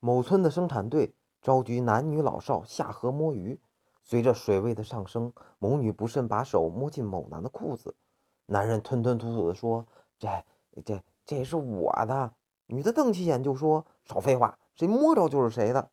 某村的生产队召集男女老少下河摸鱼。随着水位的上升某女不慎把手摸进某男的裤子男人吞吞吐吐地说这这这是我的。女的瞪起眼就说少废话谁摸着就是谁的。